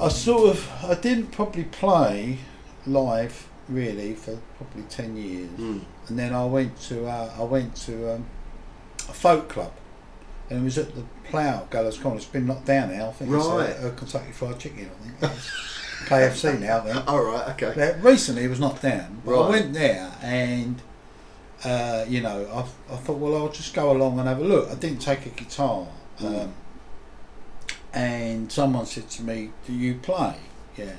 I sort of I didn't probably play live really for probably ten years, Mm. and then I went to uh, I went to um, a folk club, and it was at the Plough Gallows Corner. It's been knocked down now. I think Right. it's a, a Kentucky Fried Chicken. I think KFC now. Then All right. Okay. Yeah, recently it was knocked down. But I went there and. Uh, you know, I, I thought, well, I'll just go along and have a look. I didn't take a guitar, Mm. um, and someone said to me, "Do you play?" Yeah.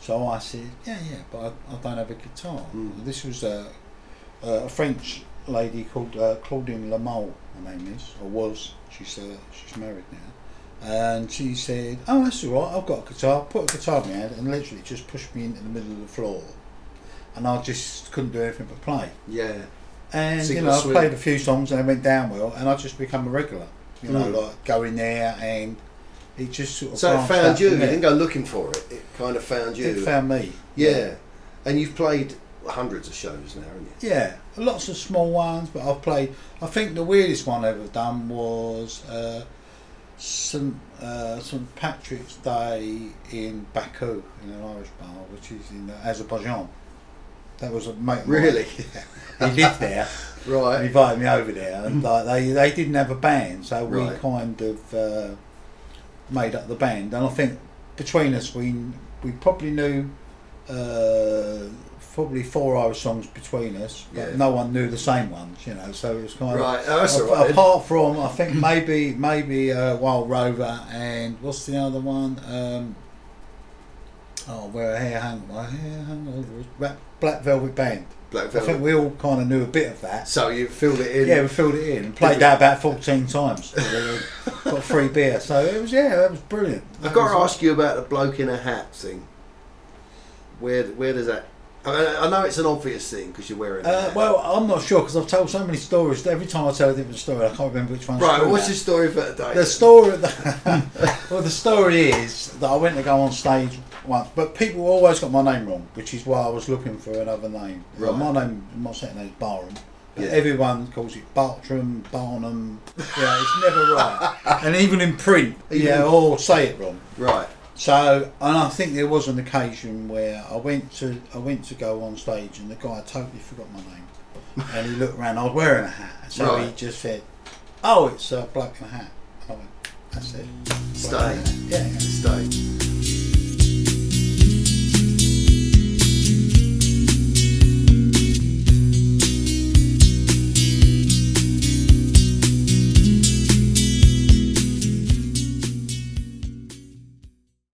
So I said, "Yeah, yeah, but I, I don't have a guitar." Mm. This was a, a French lady called uh, Claudine Lamole. Her name is, or was. She's uh, she's married now. And she said, "Oh, that's all right. I've got a guitar. Put a guitar in my hand, and literally just pushed me into the middle of the floor, and I just couldn't do anything but play." Yeah. And So you know, I played a few songs and they went down well, and I just become a regular. You know, Mm. like go in there and it just sort of. So it found you. You didn't go looking for it. It kind of found you. It found me. yeah. And you've played hundreds of shows now, haven't you? Yeah, lots of small ones, but I've played. I think the weirdest one I've ever done was uh, St uh, St Patrick's Day in Baku in an Irish bar, which is in Azerbaijan. That was a mate. Really? He lived there. Right. He invited me over there, and like they they didn't have a band, so we kind of uh, made up the band. And I think between us, we we probably knew uh, probably four Irish songs between us, but Yeah. no one knew the same ones, you know. So it was kind Right. of Oh, that's a- all right. apart from I think maybe maybe uh, Wild Rover and what's the other one? Um, oh, where a hair hung, my hair hung over. Black Velvet Band. Black I think we all kind of knew a bit of that. So you filled it in. Yeah, we filled it in. Played that about 14 times. Got free beer. So it was, yeah, that was brilliant. I've got to ask you about the bloke in a hat thing. Where where does that? I, I know it's an obvious thing because you're wearing. Uh, well, I'm not sure because I've told so many stories. that Every time I tell a different story, I can't remember which one. right. What's your story for today? The story. well, the story is that I went to go on stage once, but people always got my name wrong, which is why I was looking for another name. Well, Right. my name, my second name is Barham. But Yeah. everyone calls it Bartram, Barnum. Yeah, it's never right. and even in print, Even- yeah, all say it wrong. Right. So, and I think there was an occasion where I went to I went to go on stage, and the guy totally forgot my name, and he looked around. I was wearing a hat, so he just said, "Oh, it's a bloke in a hat." I went, "That's it." Stay. Yeah. yeah.